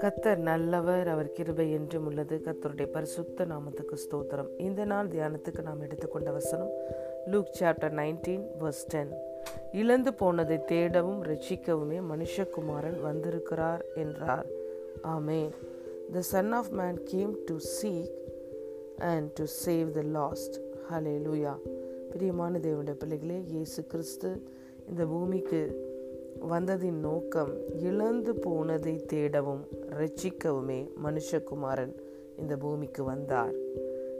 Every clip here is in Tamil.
கத்தர் நல்லவர் அவர் கிருபை என்றும் உள்ளது. கத்தருடைய பரிசுத்த நாமத்துக்கு ஸ்தோத்திரம். இந்த நாள் தியானத்துக்கு நாம் எடுத்துக்கொண்ட வசனம் Luke chapter nineteen verse ten. இழந்து போனதை தேடவும் ரட்சிக்கவுமே மனுஷகுமாரன் வந்திருக்கிறார் என்றார். Amen the son of man came to seek and to save the lost hallelujah பிரியமான தேவனுடைய பிள்ளைகளே இயேசு கிறிஸ்து இந்த பூமிக்கு வந்ததின் நோக்கம் இழந்து போனதை தேடவும் ரட்சிக்கவுமே மனுஷகுமாரன் இந்த பூமிக்கு வந்தார்.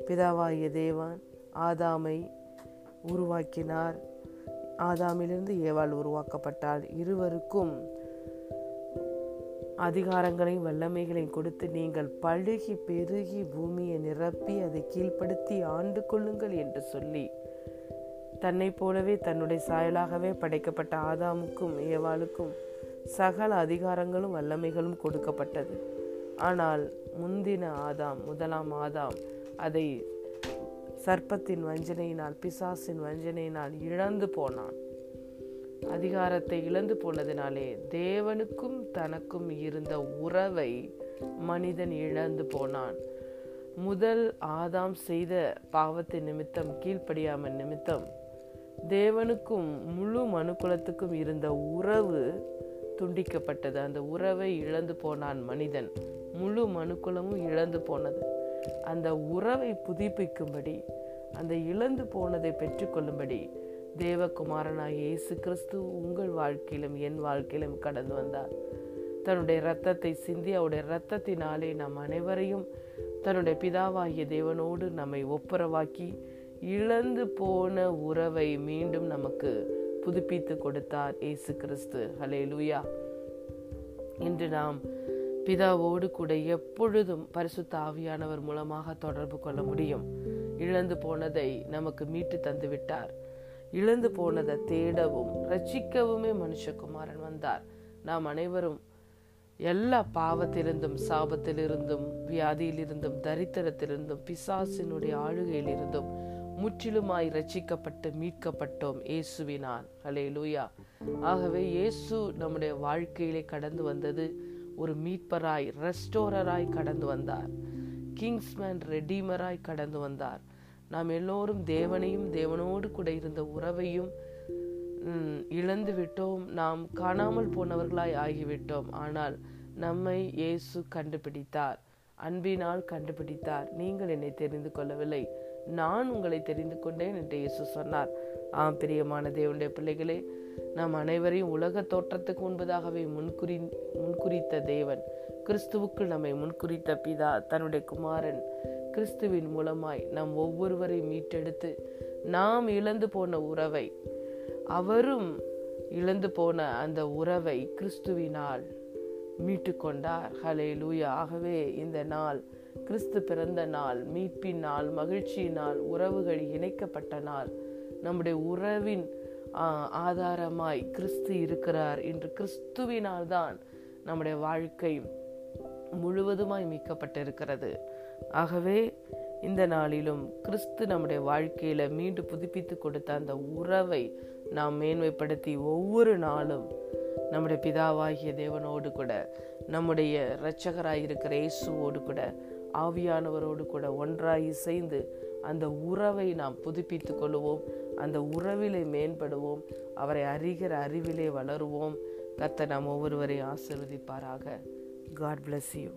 பிதாவாகிய தேவன் ஆதாமை உருவாக்கினார். ஆதாமிலிருந்து ஏவாள் உருவாக்கப்பட்டால் இருவருக்கும் அதிகாரங்களையும் வல்லமைகளையும் கொடுத்து நீங்கள் பழுகி பெருகி பூமியை நிரப்பி அதை கீழ்ப்படுத்தி ஆண்டு கொள்ளுங்கள் என்று சொல்லி தன்னை போலவே தன்னுடைய சாயலாகவே படைக்கப்பட்ட ஆதாமுக்கும் ஏவாளுக்கும் சகல அதிகாரங்களும் வல்லமைகளும் கொடுக்கப்பட்டது. ஆனால் முந்தின ஆதாம் முதலாம் ஆதாம் அதை சர்ப்பத்தின் வஞ்சனையினால் பிசாசின் வஞ்சனையினால் இழந்து போனான். அதிகாரத்தை இழந்து போனதினாலே தேவனுக்கும் தனக்கும் இருந்த உறவை மனிதன் இழந்து போனான். முதல் ஆதாம் செய்த பாவத்தின் நிமித்தம் கீழ்ப்படியாமல் நிமித்தம் தேவனுக்கும் முழு மனுக்குலத்துக்கும் இருந்த உறவு துண்டிக்கப்பட்டது. அந்த உறவை இழந்து போனான் மனிதன். முழு மனுக்குலமும் இழந்து போனது. அந்த உறவை புதுப்பிக்கும்படி அந்த இழந்து போனதை பெற்றுக்கொள்ளும்படி தேவகுமாரனாக இயேசு கிறிஸ்து உங்கள் வாழ்க்கையிலும் என் வாழ்க்கையிலும் கடந்து வந்தார். தன்னுடைய இரத்தத்தை சிந்தி அவருடைய இரத்தத்தினாலே நம் அனைவரையும் தன்னுடைய பிதாவாகிய தேவனோடு நம்மை ஒப்புரவாக்கி இழந்து போன உறவை மீண்டும் நமக்கு புதுப்பித்து கொடுத்தார் இயேசு கிறிஸ்து. ஹலே லூயா இன்று நாம் பிதாவோடு கூட எப்பொழுதும் பரிசுத்த ஆவியானவர் மூலமாக தொடர்பு கொள்ள முடியும். இழந்து போனதை நமக்கு மீட்டு தந்து விட்டார். இழந்து போனதை தேடவும் ரட்சிக்கவுமே மனுஷகுமாரன் வந்தார். நாம் அனைவரும் எல்லா பாவத்திலிருந்தும் சாபத்திலிருந்தும் வியாதியிலிருந்தும் தரித்திரத்திலிருந்தும் பிசாசினுடைய ஆளுகையிலிருந்தும் முற்றிலுமாய் ரட்சிக்கப்பட்டு மீட்கப்பட்டோம் இயேசுவினால். ஹலே லூயா ஆகவே இயேசு நம்முடைய வாழ்க்கையிலே கடந்து வந்தது ஒரு மீட்பராய் ரெஸ்டோரராய் கடந்து வந்தார். கிங்ஸ்மேன் ரெடீமராய் கடந்து வந்தார். நாம் எல்லோரும் தேவனையும் தேவனோடு கூட இருந்த உறவையும் இழந்து விட்டோம் நாம் காணாமல் போனவர்களாய் ஆகிவிட்டோம். ஆனால் நம்மை இயேசு கண்டுபிடித்தார். அன்பினால் கண்டுபிடித்தார். நீங்கள் என்னை தெரிந்து கொள்ளவில்லை. நான் உங்களை தெரிந்து கொண்டேன் என்று இயேசு சொன்னார். ஆம் பிரியமான தேவனுடைய பிள்ளைகளே நாம் அனைவரையும் உலக தோற்றத்துக்கு முன்பதாகவே முன்குறி முன்குறித்த தேவன். கிறிஸ்துவுக்கு நம்மை முன்குறித்த பிதா தன்னுடைய குமாரன் கிறிஸ்துவின் மூலமாய் நம் ஒவ்வொருவரையும் மீட்டெடுத்து நாம் இழந்து போன உறவை அவரும் இழந்து போன அந்த உறவை கிறிஸ்துவினால் மீட்டு கொண்டார் ஹலே லூயா ஆகவே இந்த நாள் கிறிஸ்து பிறந்த நாள் மீட்பின் நாள் மகிழ்ச்சியினால் உறவுகள் இணைக்கப்பட்ட நாள். நம்முடைய உறவின் ஆதாரமாய் கிறிஸ்து இருக்கிறார் என்று கிறிஸ்துவினால் தான் நம்முடைய வாழ்க்கை முழுவதுமாய் மீட்கப்பட்டிருக்கிறது. ஆகவே இந்த நாளிலும் கிறிஸ்து நம்முடைய வாழ்க்கையில மீண்டும் புதுப்பித்து கொடுத்த அந்த உறவை நாம் மேன்மைப்படுத்தி ஒவ்வொரு நாளும் நம்முடைய பிதாவாகிய தேவனோடு கூட நம்முடைய இரட்சகராய் இருக்கிற இயேசுவோடு கூட ஆவியானவரோடு கூட ஒன்றாய் இசைந்து அந்த உறவை நாம் புதுப்பித்து கொள்வோம். அந்த உறவிலே மேம்படுவோம். அவரை அறிகிற அறிவிலே வளருவோம். கத்த நாம் ஒவ்வொருவரையும் ஆசிர்வதிப்பாராக. God bless you